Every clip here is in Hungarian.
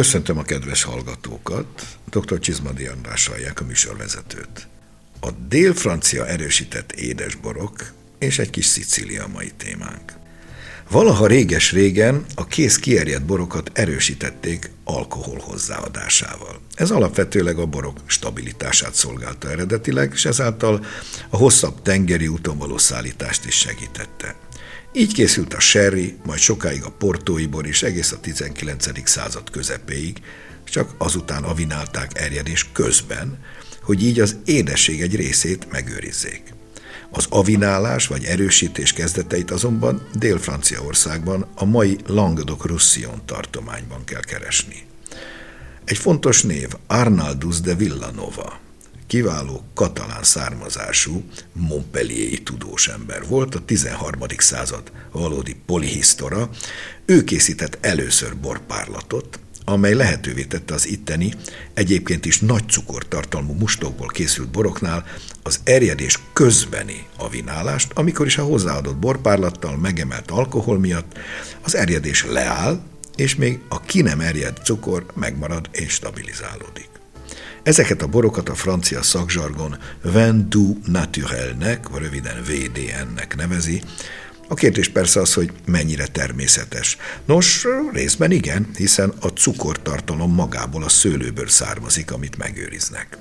Köszöntöm a kedves hallgatókat, dr. Csizmadi András hallják a műsorvezetőt. A dél-francia erősített édesborok és egy kis Szicília mai témánk. Valaha réges-régen a kész kierjedt borokat erősítették alkohol hozzáadásával. Ez alapvetőleg a borok stabilitását szolgálta eredetileg, és ezáltal a hosszabb tengeri úton való szállítást is segítette. Így készült a sherry, majd sokáig a portói bor is egész a 19. század közepéig, csak azután avinálták erjedés közben, hogy így az édesség egy részét megőrizzék. Az avinálás vagy erősítés kezdeteit azonban Dél-Franciaországban, a mai Languedoc-Roussillon tartományban kell keresni. Egy fontos név Arnaldus de Villanova, kiváló katalán származású Montpellier-i tudós ember volt, a 13. század valódi polihisztora. Ő készített először borpárlatot, amely lehetővé tette az itteni, egyébként is nagy cukortartalmú mustokból készült boroknál az erjedés közbeni avinálást, amikor is a hozzáadott borpárlattal megemelt alkohol miatt az erjedés leáll, és még a ki nem erjed cukor megmarad és stabilizálódik. Ezeket a borokat a francia szakzsargon vin naturelnek, vagy röviden VDN-nek nevezi, a kérdés persze az, hogy mennyire természetes. Nos, részben igen, hiszen a cukortartalom magából a szőlőből származik, amit megőriznek.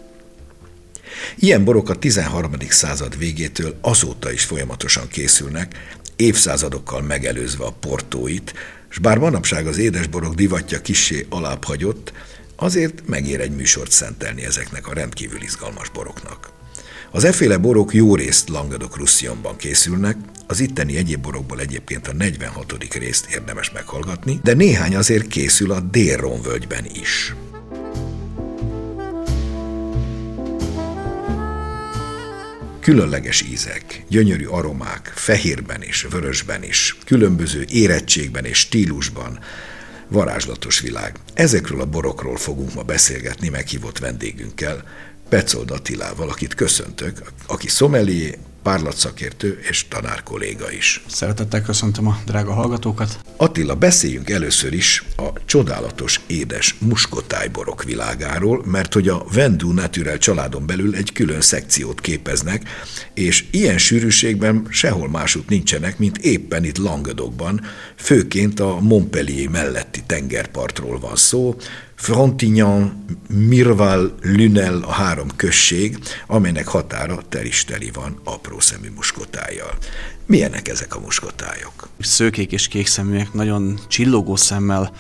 Ilyen borok a 13. század végétől azóta is folyamatosan készülnek, évszázadokkal megelőzve a portóit, és bár manapság az édesborok divatja kissé alábbhagyott, azért megér egy műsort szentelni ezeknek a rendkívül izgalmas boroknak. Az efféle borok jó részt Langadok Roussillonban készülnek, az itteni egyéb borokból egyébként a 46. részt érdemes meghallgatni, de néhány azért készül a dél völgyben is. Különleges ízek, gyönyörű aromák, fehérben is, vörösben is, különböző érettségben és stílusban, varázslatos világ. Ezekről a borokról fogunk ma beszélgetni meghívott vendégünkkel, Pecold Attilával, akit köszöntök, aki szomelié, párlatszakértő és tanár kolléga is. Szeretettel köszöntöm a drága hallgatókat. Attila, beszéljünk először is a csodálatos édes muskotájborok világáról, mert hogy a Vendu Naturel családon belül egy külön szekciót képeznek, és ilyen sűrűségben sehol másút nincsenek, mint éppen itt Languedocban, főként a Montpellier melletti tengerpartról van szó, Frontignan, Mirval, Lunel a három község, amelynek határa teristeli van apró szemű muskotájjal. Milyenek ezek a muskotályok? Szőkék és kékszeműek nagyon csillogó szemmel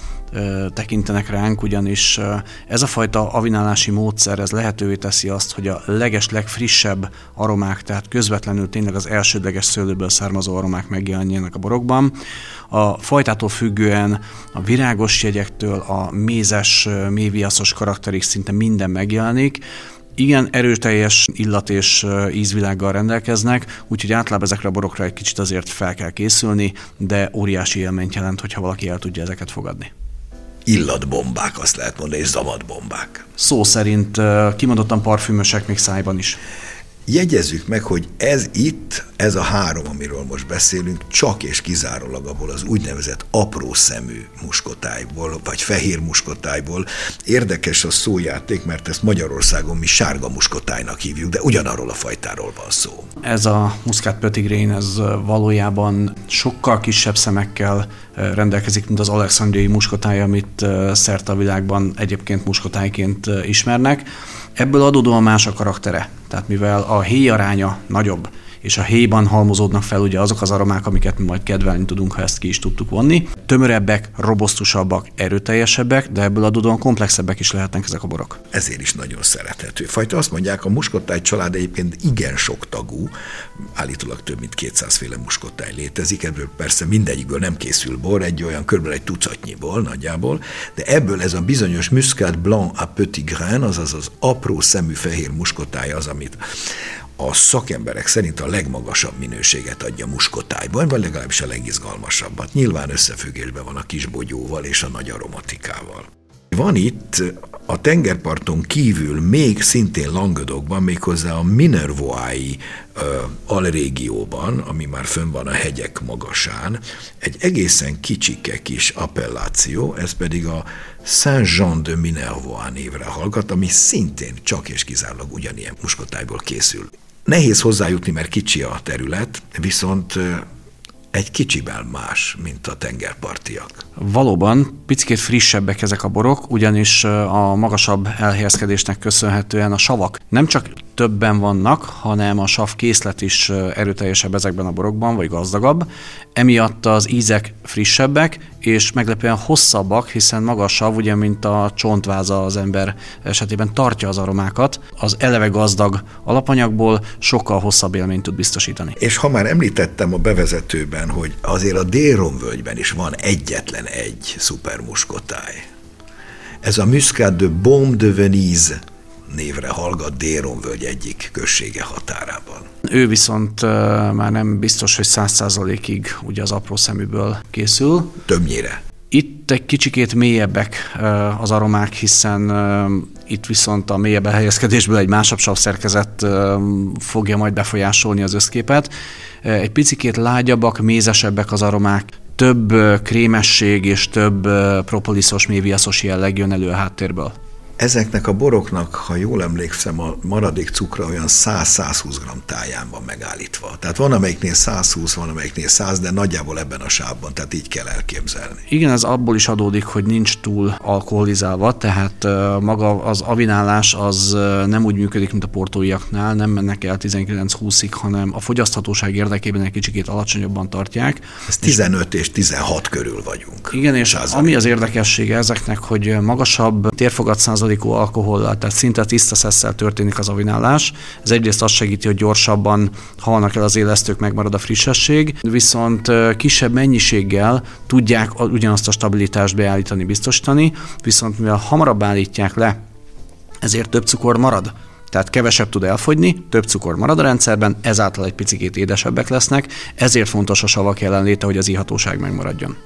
tekintenek ránk, ugyanis ez a fajta avinálási módszer ez lehetővé teszi azt, hogy a leges, legfrissebb aromák, tehát közvetlenül tényleg az elsődleges szőlőből származó aromák megjelenjenek a borokban. A fajtától függően a virágos jegyektől a mézes, méviaszos karakterig szinte minden megjelenik, igen erőteljes illat és ízvilággal rendelkeznek, úgyhogy általában ezekre a borokra egy kicsit azért fel kell készülni, de óriási élményt jelent, hogyha valaki el tudja ezeket fogadni illatbombák, azt lehet mondani, és zamatbombák. Szó szerint kimondottan parfümösek még szájban is. Jegyezzük meg, hogy ez itt, ez a három, amiről most beszélünk, csak és kizárólag abból az úgynevezett apró szemű muskotájból, vagy fehér muskotájból. Érdekes a szójáték, mert ezt Magyarországon mi sárga muskotájnak hívjuk, de ugyanarról a fajtáról van szó. Ez a muszkát pötigrén, ez valójában sokkal kisebb szemekkel rendelkezik, mint az alexandriai muskotáj, amit szerte a világban egyébként muskotájként ismernek. Ebből adódóan más a karaktere. Tehát mivel a héj aránya nagyobb, és a héjban halmozódnak fel ugye azok az aromák, amiket mi majd kedvelni tudunk, ha ezt ki is tudtuk vonni. Tömörebbek, robosztusabbak, erőteljesebbek, de ebből adódóan komplexebbek is lehetnek ezek a borok. Ezért is nagyon szerethető fajta. Azt mondják, a muskottáj család egyébként igen sok tagú, állítólag több mint 200 féle muskottáj létezik, ebből persze mindegyikből nem készül bor, egy olyan körülbelül egy tucatnyiból nagyjából, de ebből ez a bizonyos Muscat Blanc à Petit Grain, azaz az apró szemű fehér muskottáj az, amit a szakemberek szerint a legmagasabb minőséget adja muskotájban, vagy legalábbis a legizgalmasabbat. Nyilván összefüggésben van a kisbogyóval és a nagy aromatikával. Van itt a tengerparton kívül még szintén Languedocban, méghozzá a Minervoái alrégióban, ami már fönn van a hegyek magasán, egy egészen kicsike kis appelláció, ez pedig a Saint-Jean de Minervois névre hallgat, ami szintén csak és kizárólag ugyanilyen muskotájból készül. Nehéz hozzájutni, mert kicsi a terület, viszont egy kicsiben más, mint a tengerpartiak. Valóban picit frissebbek ezek a borok, ugyanis a magasabb elhelyezkedésnek köszönhetően a savak nem csak többen vannak, hanem a sav készlet is erőteljesebb ezekben a borokban, vagy gazdagabb. Emiatt az ízek frissebbek, és meglepően hosszabbak, hiszen maga a sav, ugye, mint a csontváza az ember esetében tartja az aromákat, az eleve gazdag alapanyagból sokkal hosszabb élményt tud biztosítani. És ha már említettem a bevezetőben, hogy azért a Délromvölgyben is van egyetlen egy szupermuskotáj. Ez a Muscat de Baume de Venise névre hallgat Déronvölgy egyik községe határában. Ő viszont már nem biztos, hogy száz százalékig ugye az apró szeműből készül. Többnyire. Itt egy kicsikét mélyebbek az aromák, hiszen itt viszont a mélyebb elhelyezkedésből egy másabb savszerkezet fogja majd befolyásolni az összképet. Egy picikét lágyabbak, mézesebbek az aromák, több krémesség és több propoliszos, méviaszos jelleg jön elő a háttérből. Ezeknek a boroknak, ha jól emlékszem, a maradék cukra olyan 100-120 g táján van megállítva. Tehát van amelyiknél 120, van amelyiknél 100, de nagyjából ebben a sávban, tehát így kell elképzelni. Igen, ez abból is adódik, hogy nincs túl alkoholizálva, tehát maga az avinálás az nem úgy működik, mint a portóiaknál, nem mennek el 19-20-ig, hanem a fogyaszthatóság érdekében egy kicsikét alacsonyabban tartják. Ez 15 és 16 körül vagyunk. Igen, és ami az érdekessége ezeknek, hogy magasabb térfogat százalék százalékú alkohollal, tehát szinte tiszta szesszel történik az avinálás. Ez egyrészt azt segíti, hogy gyorsabban halnak el az élesztők, megmarad a frissesség, viszont kisebb mennyiséggel tudják ugyanazt a stabilitást beállítani, biztosítani, viszont mivel hamarabb állítják le, ezért több cukor marad. Tehát kevesebb tud elfogyni, több cukor marad a rendszerben, ezáltal egy picit édesebbek lesznek, ezért fontos a savak jelenléte, hogy az ihatóság megmaradjon.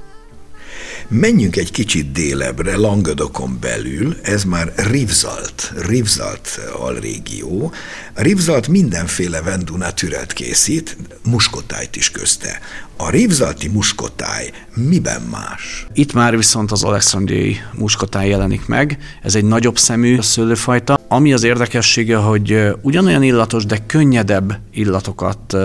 Menjünk egy kicsit délebbre, Languedocon belül, ez már Rivzalt, Rivzalt alrégió. A Rivzalt mindenféle Vendu Naturelt készít, muskotájt is közte. A Rivzalti muskotáj miben más? Itt már viszont az alexandriai muskotáj jelenik meg. Ez egy nagyobb szemű szőlőfajta. Ami az érdekessége, hogy ugyanolyan illatos, de könnyedebb illatokat,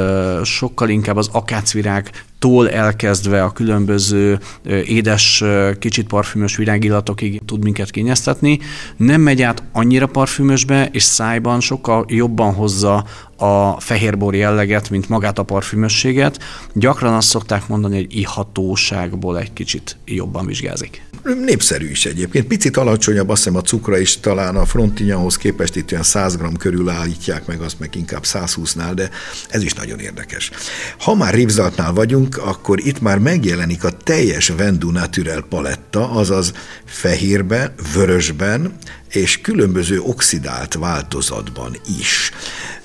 sokkal inkább az akácvirág tól elkezdve a különböző édes, kicsit parfümös virágillatokig tud minket kényeztetni. Nem megy át annyira parfümösbe, és szájban sokkal jobban hozza a fehérbor jelleget, mint magát a parfümösséget. Gyakran azt szokták mondani, hogy ihatóságból egy kicsit jobban vizsgázik. Népszerű is egyébként. Picit alacsonyabb, azt hiszem a cukra is talán a frontinyahoz képest itt olyan 100 g körül állítják meg, azt meg inkább 120-nál, de ez is nagyon érdekes. Ha már Rivzaltnál vagyunk, akkor itt már megjelenik a teljes Vendu Naturel paletta, azaz fehérben, vörösben és különböző oxidált változatban is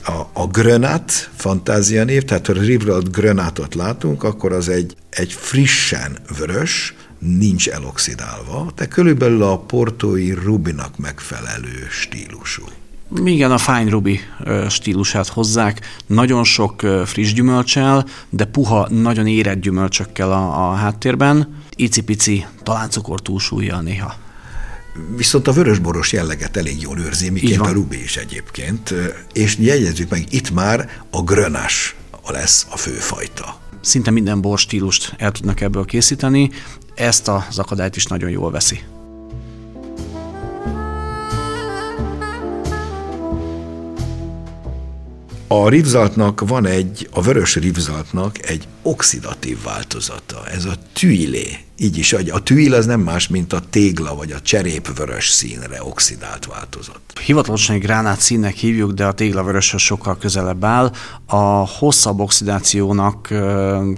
a, a Grönát fantázia név, tehát ha Rivrold Grönátot látunk, akkor az egy, egy frissen vörös, nincs eloxidálva, de körülbelül a portói rubinak megfelelő stílusú. Igen, a fine ruby stílusát hozzák, nagyon sok friss gyümölcsel, de puha, nagyon érett gyümölcsökkel a, a háttérben, icipici, talán cukor túlsúlyjal néha. Viszont a vörösboros jelleget elég jól őrzi, miként a Rubi is egyébként, és jegyezzük meg, itt már a grönás lesz a főfajta. Szinte minden borstílust el tudnak ebből készíteni, ezt az akadályt is nagyon jól veszi. A rivzaltnak van egy, a vörös rivzaltnak egy oxidatív változata, ez a tüilé. Így is, a tüil az nem más, mint a tégla vagy a cserépvörös színre oxidált változat. Hivatalosan egy gránát színnek hívjuk, de a téglavöröshöz sokkal közelebb áll. A hosszabb oxidációnak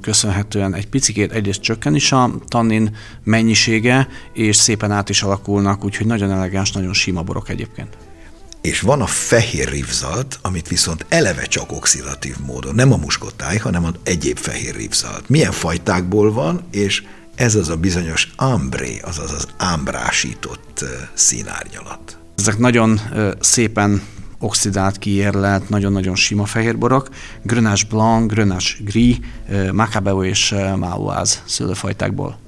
köszönhetően egy picit egyrészt csökken is a tannin mennyisége, és szépen át is alakulnak, úgyhogy nagyon elegáns, nagyon sima borok egyébként és van a fehér rivzalt, amit viszont eleve csak oxidatív módon, nem a muskotáj, hanem az egyéb fehér rivzalt. Milyen fajtákból van, és ez az a bizonyos ambré, azaz az ámbrásított színárnyalat. Ezek nagyon szépen oxidált, kiérlelt, nagyon-nagyon sima fehérborok, Grenache Blanc, Grenache Gris, Macabeo és Mauaz szőlőfajtákból.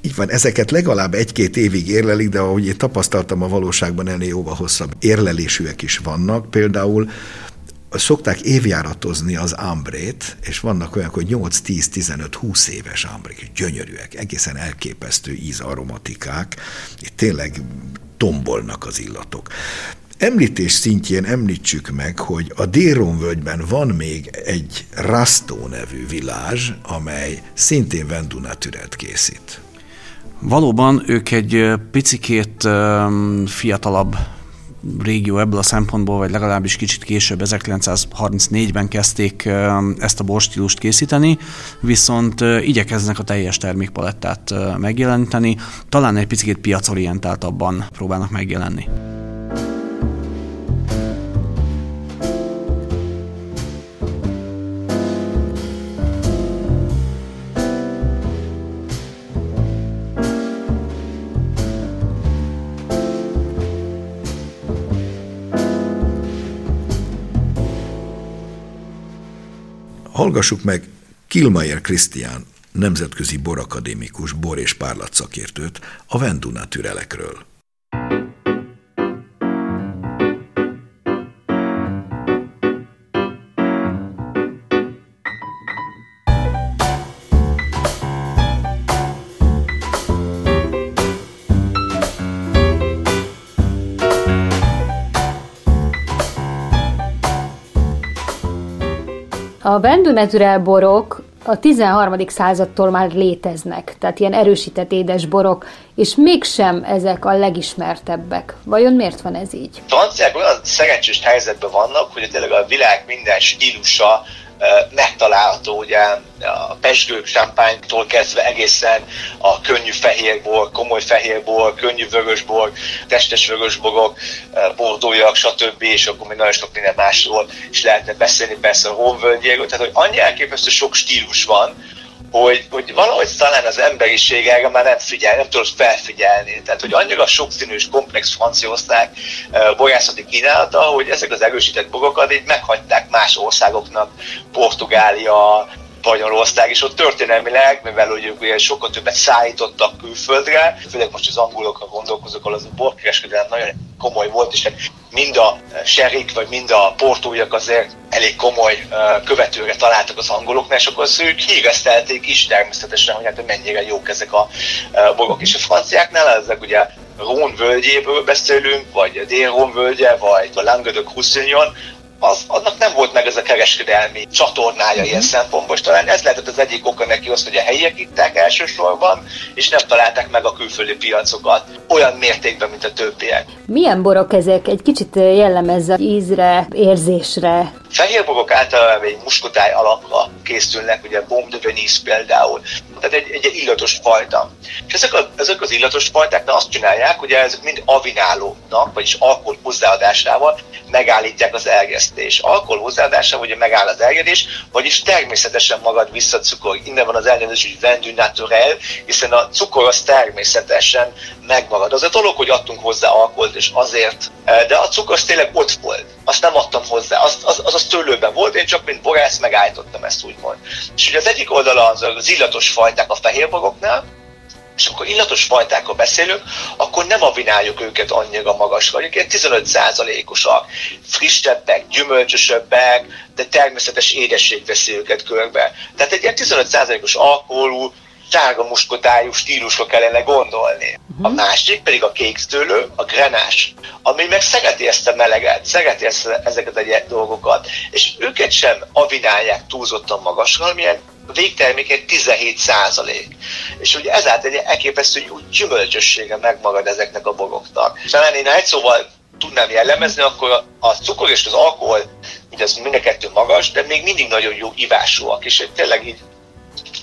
Így van, ezeket legalább egy-két évig érlelik, de ahogy én tapasztaltam a valóságban ennél jóval hosszabb érlelésűek is vannak. Például szokták évjáratozni az ambrét, és vannak olyanok, hogy 8, 10, 15, 20 éves ambrék, gyönyörűek, egészen elképesztő ízaromatikák, itt tényleg tombolnak az illatok. Említés szintjén említsük meg, hogy a Déron völgyben van még egy Rastó nevű vilázs, amely szintén Vendunatüret készít. Valóban ők egy picikét fiatalabb régió ebből a szempontból, vagy legalábbis kicsit később, 1934-ben kezdték ezt a borstílust készíteni, viszont igyekeznek a teljes termékpalettát megjeleníteni, talán egy picit piacorientáltabban próbálnak megjelenni. Hallgassuk meg Kilmaier Krisztián, nemzetközi borakadémikus, bor- és párlatszakértőt a Venduna türelekről. A Bendunetürel borok a 13. századtól már léteznek, tehát ilyen erősített édes borok, és mégsem ezek a legismertebbek. Vajon miért van ez így? Franciák olyan szerencsés helyzetben vannak, hogy tényleg a világ minden stílusa megtalálható ugye a pesgő champagne-tól kezdve egészen a könnyű fehérbor, komoly fehérbor, könnyű vörösbor, testes vörösborok, bordójak, stb. és akkor még nagyon sok minden másról is lehetne beszélni, persze a honvölgyéről, tehát hogy annyi elképesztő sok stílus van, hogy, hogy valahogy talán az emberiség erre már nem figyel, nem tudod felfigyelni. Tehát, hogy annyira sokszínű és komplex franciaország borászati kínálata, hogy ezek az erősített borokat így meghagyták más országoknak, Portugália, Spanyolország, és ott történelmileg, mivel hogy ugye sokkal többet szállítottak külföldre, főleg most az angolokra gondolkozok, az a borkereskedelem nagyon komoly volt, és hát mind a serik, vagy mind a portóiak azért elég komoly követőre találtak az angoloknál, és akkor ők híresztelték is természetesen, hogy hát mennyire jók ezek a borok. És a franciáknál ezek ugye Rón völgyéből beszélünk, vagy Dél-Rón völgye, vagy a Languedoc-Roussillon, az, annak nem volt meg ez a kereskedelmi csatornája ilyen mhm. szempontból, és talán ez lehetett az egyik oka neki az, hogy a helyiek itták elsősorban, és nem találták meg a külföldi piacokat olyan mértékben, mint a többiek. Milyen borok ezek? Egy kicsit jellemezze ízre, érzésre. Fehérborok általában egy muskotály alapra készülnek, ugye Bomb de Venice például, tehát egy, egy illatos fajta. És ezek, a, ezek az illatos fajták azt csinálják, hogy ezek mind avinálónak, vagyis alkohol hozzáadásával megállítják az elgesztés. Alkohol hozzáadásával ugye megáll az elgedés, vagyis természetesen magad visszacukor. Innen van az elnevezés, hogy vendu naturel, hiszen a cukor az természetesen megmarad. Az a dolog, hogy adtunk hozzá alkoholt, és azért, de a cukor az tényleg ott volt. Azt nem adtam hozzá, az, az, az, az tőlőben volt, én csak mint borász megállítottam ezt úgymond. És ugye az egyik oldala az az illatos fajták a fehérboroknál, és akkor illatos fajtákkal beszélünk, akkor nem avináljuk őket annyira magasra, ilyen 15%-osak, frissebbek, gyümölcsösebbek, de természetes édesség veszi őket körbe. Tehát egy ilyen 15%-os alkoholú, sárga muskotájú stílusra kellene gondolni. A másik pedig a kékszőlő, a grenás, ami meg szereti ezt a meleget, szereti ezt, ezeket a dolgokat, és őket sem avinálják túlzottan magasra, amilyen végtermékek 17 százalék. És ugye ezáltal egy elképesztő úgy gyümölcsössége megmarad ezeknek a boroknak. Talán én egy szóval tudnám jellemezni, akkor a cukor és az alkohol, ugye az mind a kettő magas, de még mindig nagyon jó ivásúak, és tényleg így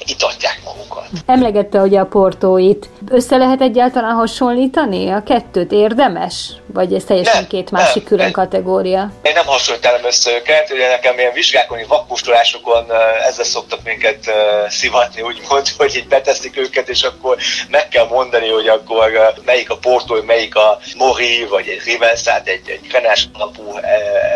itatják magukat. Emlegette hogy a portóit. Össze lehet egyáltalán hasonlítani? A kettőt érdemes? Vagy ez teljesen nem, két másik nem, külön nem. kategória? Én nem hasonlítanám össze őket, ugye nekem ilyen vizsgákon, vakkustolásokon ezzel szoktak minket szivatni, úgymond, hogy így beteszik őket, és akkor meg kell mondani, hogy akkor melyik a portó, melyik a mori, vagy egy rivens, tehát egy, egy grenás alapú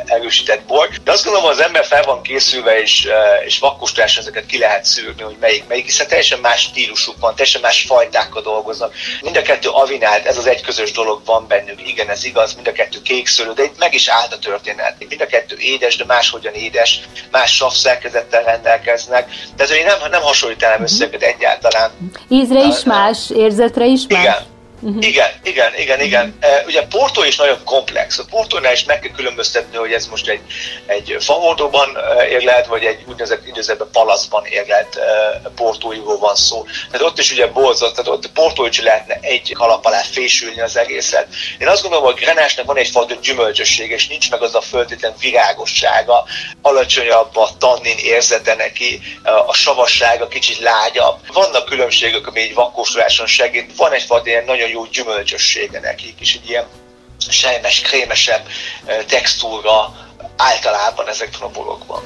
erősített bor. De azt gondolom, az ember fel van készülve, és, és vakkustolás ezeket ki lehet szűrni, hogy melyik, melyik, hiszen teljesen más stílusuk van, teljesen más fajtákkal dolgoznak. Mind a kettő avinált, ez az egy közös dolog van bennük, igen, ez igaz, mind a kettő kékszőlő, de itt meg is állt a történet. Mind a kettő édes, de máshogyan édes, más savszerkezettel rendelkeznek. Tehát én nem, nem hasonlítanám össze őket egyáltalán. Ízre is más, érzetre is más? Igen, Uh-huh. Igen, igen, igen, igen. Uh, ugye Porto is nagyon komplex. A Portónál is meg kell különböztetni, hogy ez most egy, egy fahordóban érlelt, vagy egy úgynevezett időzetben palaszban érlelt uh, portóiról van szó. Tehát ott is ugye bolzott, tehát ott Portó is lehetne egy kalap alá fésülni az egészet. Én azt gondolom, hogy Grenásnak van egyfajta gyümölcsösség, és nincs meg az a föltétlen virágossága, alacsonyabb a tannin érzete neki, a savassága kicsit lágyabb. Vannak különbségek, ami egy vakkósoláson segít. Van egyfajta ilyen nagyon jó gyümölcsössége nekik, és egy ilyen sejmes, krémesebb textúra általában ezekben a borokban.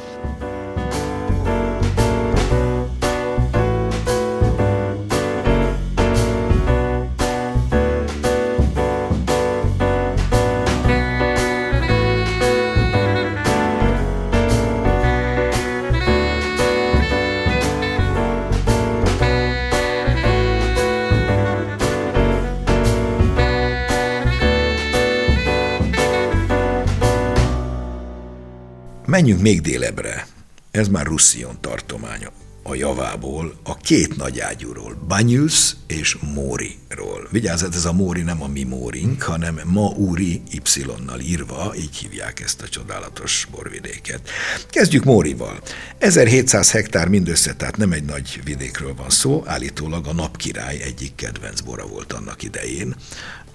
Menjünk még délebre. Ez már Russzion tartománya. A javából, a két nagy ágyúról, Banyusz és Móriról. Vigyázzat, ez a Móri nem a mi Mórink, hanem Mauri Y-nal írva, így hívják ezt a csodálatos borvidéket. Kezdjük Mórival. 1700 hektár mindössze, tehát nem egy nagy vidékről van szó, állítólag a napkirály egyik kedvenc bora volt annak idején,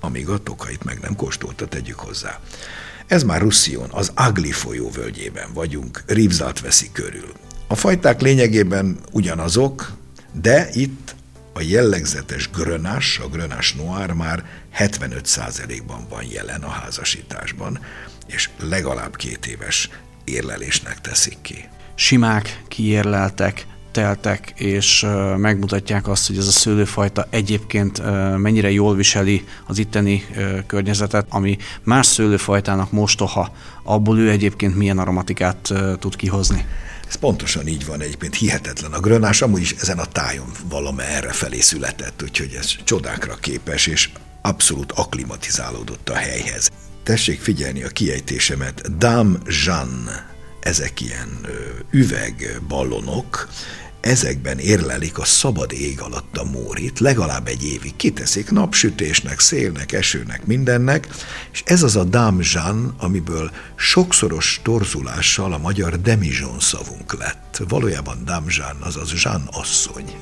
amíg a tokait meg nem kóstolta, tegyük hozzá. Ez már Russzion, az Agli folyó völgyében vagyunk, Rivzalt veszi körül. A fajták lényegében ugyanazok, de itt a jellegzetes grönás, a grönás noir már 75%-ban van jelen a házasításban, és legalább két éves érlelésnek teszik ki. Simák, kiérleltek, teltek, és megmutatják azt, hogy ez a szőlőfajta egyébként mennyire jól viseli az itteni környezetet, ami más szőlőfajtának mostoha, abból ő egyébként milyen aromatikát tud kihozni. Ez pontosan így van egyébként, hihetetlen. A grönás amúgy is ezen a tájon erre felé született, úgyhogy ez csodákra képes, és abszolút aklimatizálódott a helyhez. Tessék figyelni a kiejtésemet. Dame Jeanne, ezek ilyen üvegballonok, ezekben érlelik a szabad ég alatt a mórit, legalább egy évig kiteszik napsütésnek, szélnek, esőnek, mindennek, és ez az a Dame amiből sokszoros torzulással a magyar Demijon szavunk lett. Valójában Dame Jeanne, azaz Jeanne asszony.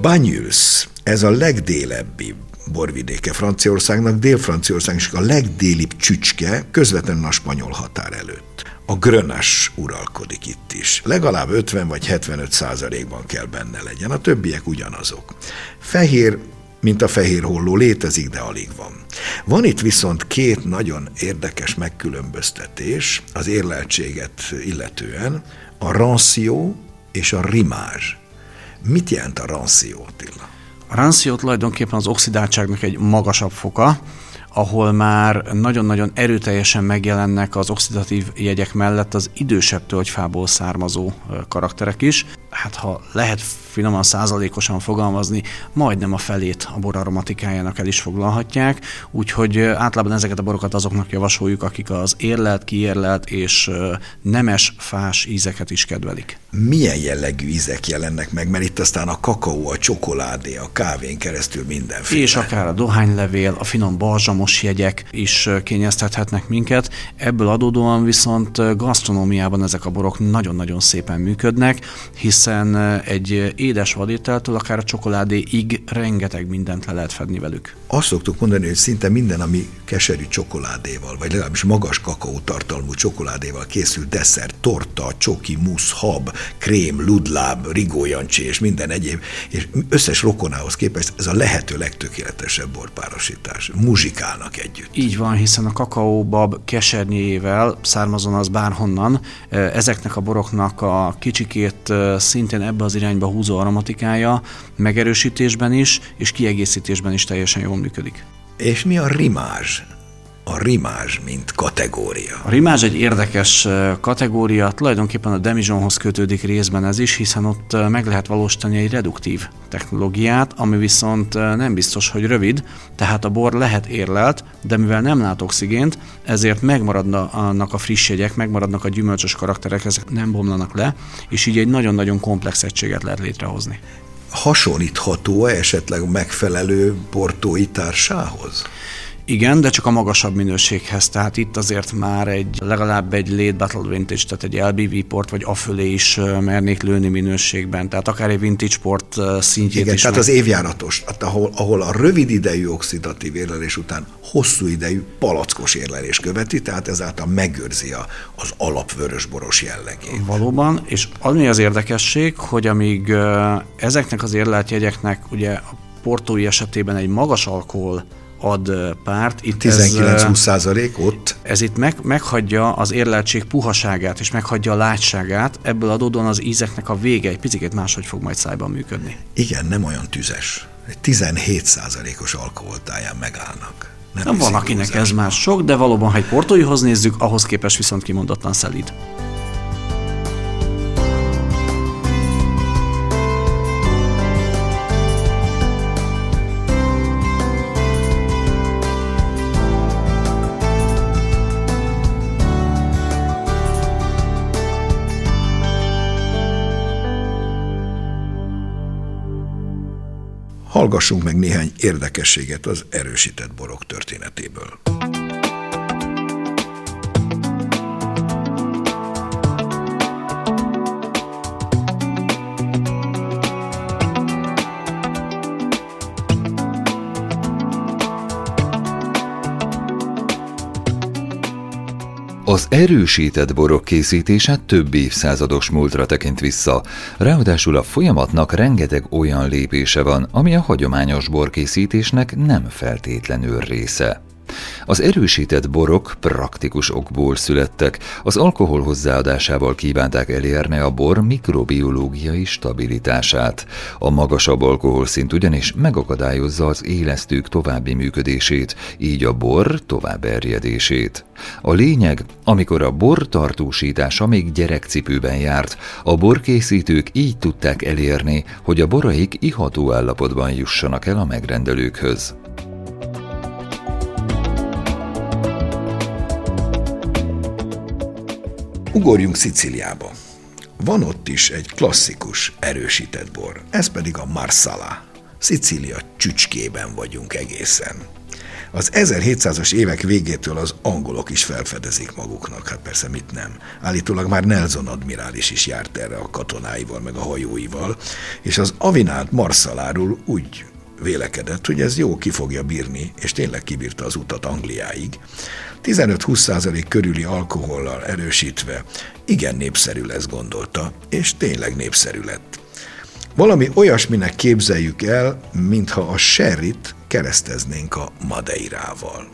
Banyuls, ez a legdélebbi borvidéke Franciaországnak, Dél-Franciaország is a legdélibb csücske, közvetlenül a spanyol határ előtt. A grönás uralkodik itt is. Legalább 50 vagy 75 százalékban kell benne legyen, a többiek ugyanazok. Fehér, mint a fehér holló létezik, de alig van. Van itt viszont két nagyon érdekes megkülönböztetés az érleltséget illetően, a ranció és a rimázs. Mit jelent a ranció, Attila? A rancio tulajdonképpen az oxidáltságnak egy magasabb foka, ahol már nagyon-nagyon erőteljesen megjelennek az oxidatív jegyek mellett az idősebb tölgyfából származó karakterek is. Hát ha lehet finoman százalékosan fogalmazni, majdnem a felét a bor aromatikájának el is foglalhatják, úgyhogy általában ezeket a borokat azoknak javasoljuk, akik az érlelt, kiérlelt és nemes, fás ízeket is kedvelik. Milyen jellegű ízek jelennek meg, mert itt aztán a kakaó, a csokoládé, a kávén keresztül mindenféle. És akár a dohánylevél, a finom balzsamos jegyek is kényeztethetnek minket. Ebből adódóan viszont gasztronómiában ezek a borok nagyon-nagyon szépen működnek, hisz egészen egy édes vadételtől, akár a csokoládéig rengeteg mindent le lehet fedni velük. Azt szoktuk mondani, hogy szinte minden, ami keserű csokoládéval, vagy legalábbis magas kakaótartalmú csokoládéval készült desszert, torta, csoki, musz, hab, krém, ludláb, rigójancsi és minden egyéb, és összes rokonához képest ez a lehető legtökéletesebb borpárosítás. Muzsikálnak együtt. Így van, hiszen a kakaóbab kesernyéjével származon az bárhonnan, ezeknek a boroknak a kicsikét szintén ebbe az irányba húzó aromatikája megerősítésben is, és kiegészítésben is teljesen jól működik. És mi a rimázs? A rimázs, mint kategória. A rimázs egy érdekes kategória, tulajdonképpen a Demijonhoz kötődik részben ez is, hiszen ott meg lehet valósítani egy reduktív technológiát, ami viszont nem biztos, hogy rövid, tehát a bor lehet érlelt, de mivel nem lát oxigént, ezért megmaradnak a friss jegyek, megmaradnak a gyümölcsös karakterek, ezek nem bomlanak le, és így egy nagyon-nagyon komplex egységet lehet létrehozni. Hasonlítható esetleg megfelelő portói társához? Igen, de csak a magasabb minőséghez, tehát itt azért már egy legalább egy late battle vintage, tehát egy LBV port vagy afölé is mernék lőni minőségben, tehát akár egy vintage port szintjét Igen, is. tehát meg... az évjáratos, ahol, ahol a rövid idejű oxidatív érlelés után hosszú idejű palackos érlelés követi, tehát ezáltal megőrzi a, az alapvörösboros jellegét. Valóban, és ami az érdekesség, hogy amíg ezeknek az érlelt jegyeknek ugye a portói esetében egy magas alkohol ad párt. Itt 19-20 százalék ott. Ez itt meg, meghagyja az érleltség puhaságát, és meghagyja a látságát, ebből adódóan az ízeknek a vége egy picit máshogy fog majd szájban működni. Igen, nem olyan tüzes. Egy 17 százalékos alkoholtáján megállnak. Nem, nem van, akinek ez már sok, de valóban, ha egy portóihoz nézzük, ahhoz képest viszont kimondottan szelíd. Hallgassunk meg néhány érdekességet az erősített borok történetéből. Az erősített borok készítése több évszázados múltra tekint vissza, ráadásul a folyamatnak rengeteg olyan lépése van, ami a hagyományos borkészítésnek nem feltétlenül része. Az erősített borok praktikus okból születtek, az alkohol hozzáadásával kívánták elérni a bor mikrobiológiai stabilitását. A magasabb alkoholszint ugyanis megakadályozza az élesztők további működését, így a bor tovább erjedését. A lényeg, amikor a bor tartósítása még gyerekcipőben járt, a borkészítők így tudták elérni, hogy a boraik iható állapotban jussanak el a megrendelőkhöz. Ugorjunk Sziciliába. Van ott is egy klasszikus, erősített bor, ez pedig a Marsala. Szicília csücskében vagyunk egészen. Az 1700-as évek végétől az angolok is felfedezik maguknak, hát persze mit nem. Állítólag már Nelson admirális is járt erre a katonáival, meg a hajóival, és az Avinánt Marszaláról úgy vélekedett, hogy ez jó ki fogja bírni, és tényleg kibírta az utat Angliáig. 15-20% körüli alkohollal erősítve igen népszerű lesz gondolta, és tényleg népszerű lett. Valami olyasminek képzeljük el, mintha a sherrit kereszteznénk a madeirával.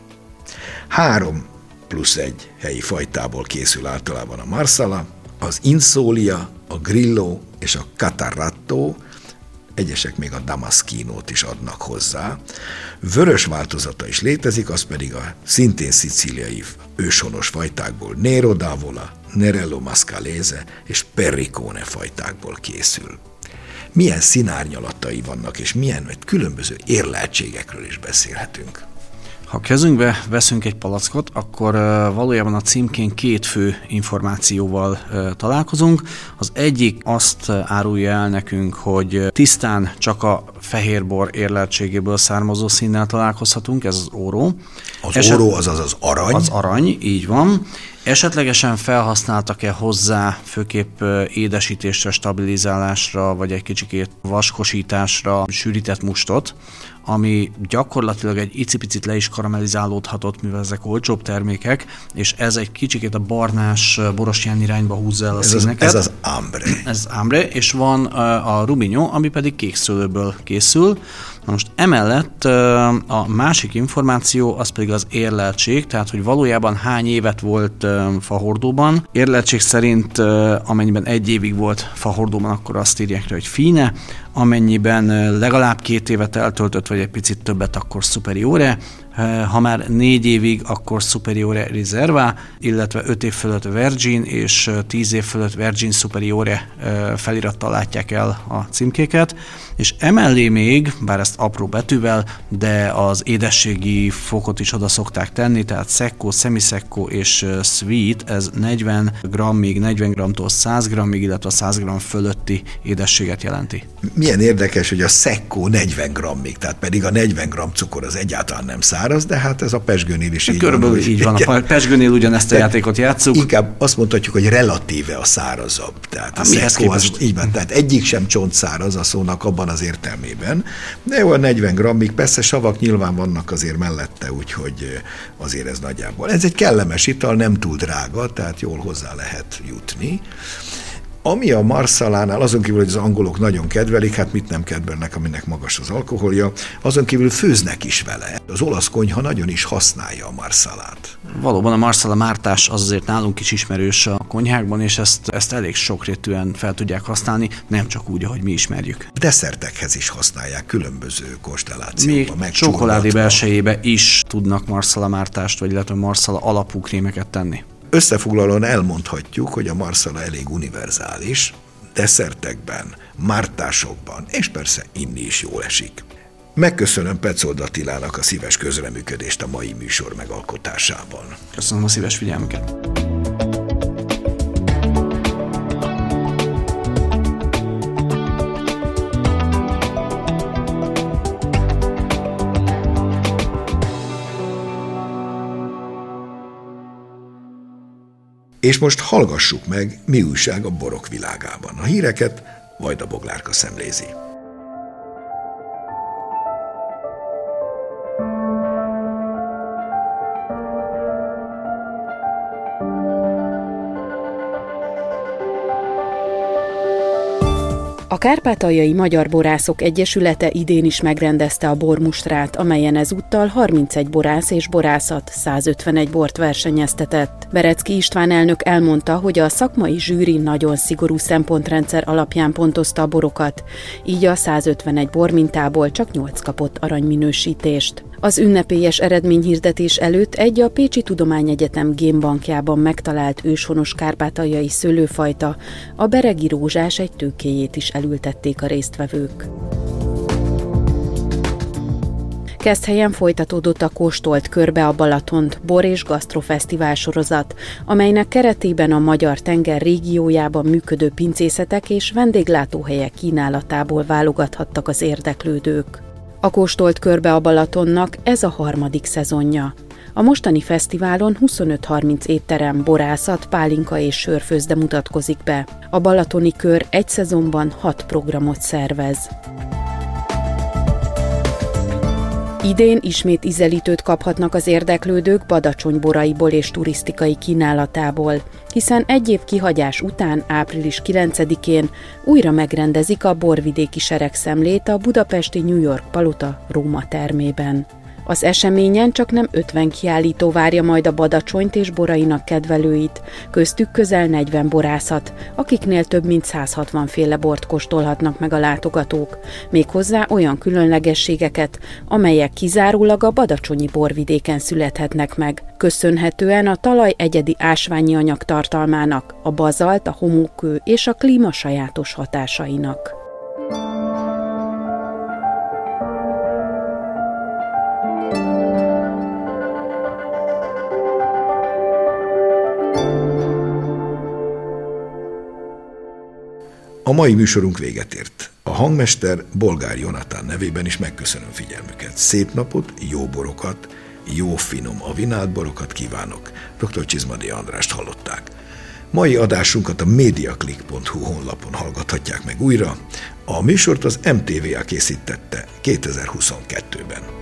Három plusz egy helyi fajtából készül általában a marsala, az insolia, a grillo és a catarratto, egyesek még a damaskínót is adnak hozzá. Vörös változata is létezik, az pedig a szintén szicíliai őshonos fajtákból Nero d'Avola, Nerello Mascalese és Perricone fajtákból készül. Milyen színárnyalatai vannak, és milyen különböző érleltségekről is beszélhetünk. Ha kezünkbe veszünk egy palackot, akkor valójában a címkén két fő információval találkozunk. Az egyik azt árulja el nekünk, hogy tisztán csak a fehérbor érleltségéből származó színnel találkozhatunk, ez az óró. Az Eset, óró az az az arany? Az arany, így van. Esetlegesen felhasználtak-e hozzá főképp édesítésre, stabilizálásra, vagy egy kicsikét vaskosításra sűrített mustot, ami gyakorlatilag egy icipicit le is karamellizálódhatott, mivel ezek olcsóbb termékek, és ez egy kicsikét a barnás, borostyán irányba húzza el a ez színeket. Az, ez az ambre. Ez ambre, és van a rubinyo, ami pedig kékszőlőből készül. Na most emellett a másik információ az pedig az érleltség, tehát hogy valójában hány évet volt fahordóban. Érleltség szerint amennyiben egy évig volt fahordóban, akkor azt írják rá, hogy fine, amennyiben legalább két évet eltöltött, vagy egy picit többet, akkor superiore, ha már négy évig, akkor superiore reserva, illetve öt év fölött virgin, és tíz év fölött virgin superiore felirattal látják el a címkéket, és emellé még, bár ezt apró betűvel, de az édességi fokot is oda szokták tenni, tehát szekko, szemiszekko és sweet, ez 40 grammig, 40 gramtól 100 grammig, illetve 100 gram fölötti édességet jelenti. Milyen érdekes, hogy a szekko 40 grammig, tehát pedig a 40 gram cukor az egyáltalán nem száraz, de hát ez a pesgőnél is így Körülbelül van. így van, a pesgőnél ugyanezt a játékot játszuk. Inkább azt mondhatjuk, hogy relatíve a szárazabb. Tehát a szekko az, így van, tehát egyik sem csontszáraz a szónak abban abban az értelmében. De jó, a 40 grammig, persze savak nyilván vannak azért mellette, úgyhogy azért ez nagyjából. Ez egy kellemes ital, nem túl drága, tehát jól hozzá lehet jutni. Ami a marszalánál, azon kívül, hogy az angolok nagyon kedvelik, hát mit nem kedvelnek, aminek magas az alkoholja, azon kívül főznek is vele. Az olasz konyha nagyon is használja a marszalát. Valóban a marszala mártás az azért nálunk is ismerős a konyhákban, és ezt, ezt elég sokrétűen fel tudják használni, nem csak úgy, ahogy mi ismerjük. Desszertekhez is használják különböző konstellációkban. Még csokoládé belsejébe is tudnak marszala mártást, vagy illetve marszala alapú krémeket tenni. Összefoglalóan elmondhatjuk, hogy a marszala elég univerzális, desszertekben, mártásokban, és persze inni is jól esik. Megköszönöm Petzold Attilának a szíves közreműködést a mai műsor megalkotásában. Köszönöm a szíves figyelmüket. És most hallgassuk meg, mi újság a borok világában. A híreket Vajda Boglárka szemlézi. A Kárpátaljai Magyar Borászok Egyesülete idén is megrendezte a bormustrát, amelyen ezúttal 31 borász és borászat 151 bort versenyeztetett. Berecki István elnök elmondta, hogy a szakmai zsűri nagyon szigorú szempontrendszer alapján pontozta a borokat, így a 151 bormintából csak 8 kapott aranyminősítést. Az ünnepélyes eredményhirdetés előtt egy a Pécsi Tudományegyetem génbankjában megtalált őshonos kárpátaljai szőlőfajta, a beregi rózsás egy tőkéjét is elültették a résztvevők. helyen folytatódott a Kóstolt körbe a Balatont bor és gasztrofesztivál sorozat, amelynek keretében a Magyar Tenger régiójában működő pincészetek és vendéglátóhelyek kínálatából válogathattak az érdeklődők. A kóstolt körbe a Balatonnak ez a harmadik szezonja. A mostani fesztiválon 25-30 étterem, borászat, pálinka és sörfőzde mutatkozik be. A Balatoni kör egy szezonban hat programot szervez. Idén ismét ízelítőt kaphatnak az érdeklődők Badacsony boraiból és turisztikai kínálatából, hiszen egy év kihagyás után, április 9-én újra megrendezik a borvidéki seregszemlét a budapesti New York Paluta Róma termében. Az eseményen csak nem 50 kiállító várja majd a badacsonyt és borainak kedvelőit, köztük közel 40 borászat, akiknél több mint 160 féle bort kóstolhatnak meg a látogatók, méghozzá olyan különlegességeket, amelyek kizárólag a badacsonyi borvidéken születhetnek meg, köszönhetően a talaj egyedi ásványi anyag tartalmának, a bazalt, a homokő és a klíma sajátos hatásainak. A mai műsorunk véget ért. A hangmester Bolgár Jonatán nevében is megköszönöm figyelmüket. Szép napot, jó borokat, jó finom avinált borokat kívánok. Dr. Csizmadi Andrást hallották. Mai adásunkat a mediaclick.hu honlapon hallgathatják meg újra. A műsort az MTVA készítette 2022-ben.